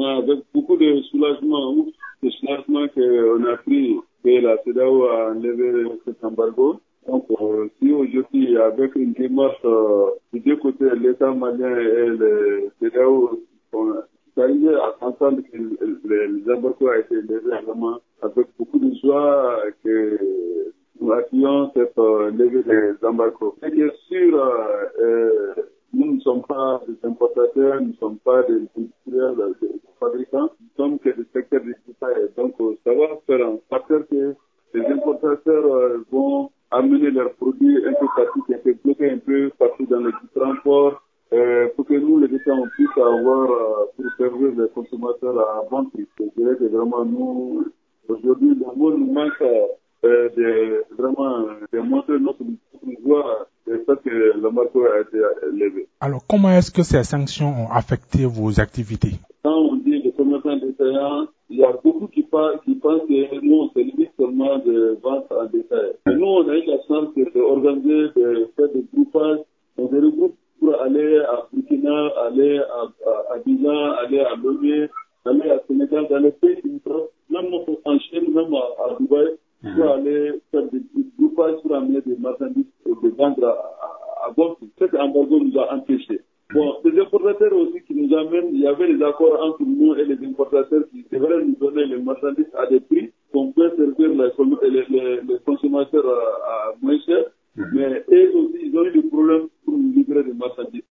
vraiment avec beaucoup de soulagement, de soulagement qu'on a pris que la CEDAO a enlevé cet embargo. Donc, euh, si aujourd'hui, avec une démarche euh, des deux côtés, l'État malien et le CEDAO sont arrivés à entendre que les embargos ont été levés vraiment avec beaucoup de joie que nous accueillons cette euh, levée des embargos. C'est que sûr, euh, nous ne sommes pas des importateurs, nous ne sommes pas des industriels, fabricants, que des secteurs de détail. Donc, ça va faire un facteur que les importateurs vont amener leurs produits un peu partout, qui étaient bloqués un peu partout dans les différents ports, euh, pour que nous, les États, on puisse avoir, euh, pour servir les consommateurs à bon prix. Je dirais que vraiment, nous, aujourd'hui, le monde nous manque euh, de, vraiment, de montrer notre, voie le fait que le marteau a été levé. Alors, comment est-ce que ces sanctions ont affecté vos activités? Commerçants détaillants, il y a beaucoup qui, qui pensent que nous, on se limite seulement de vente en détail. Nous, on a eu la chance d'organiser, de faire des groupages. On se regroupe pour aller à Burkina, aller à, Abidjan, aller à Lomé, aller à Sénégal, dans les pays limitrophes, même en Chine, même à, à Dubaï, pour aller faire des groupages pour amener des marchandises et des vendre à, à, à bon il y avait des accords entre nous et les importateurs qui devraient nous donner les marchandises à des prix qu'on peut servir les, consommateurs à, à moins cher. Mmh. Mais eux aussi, ils ont eu des problèmes pour nous livrer des marchandises.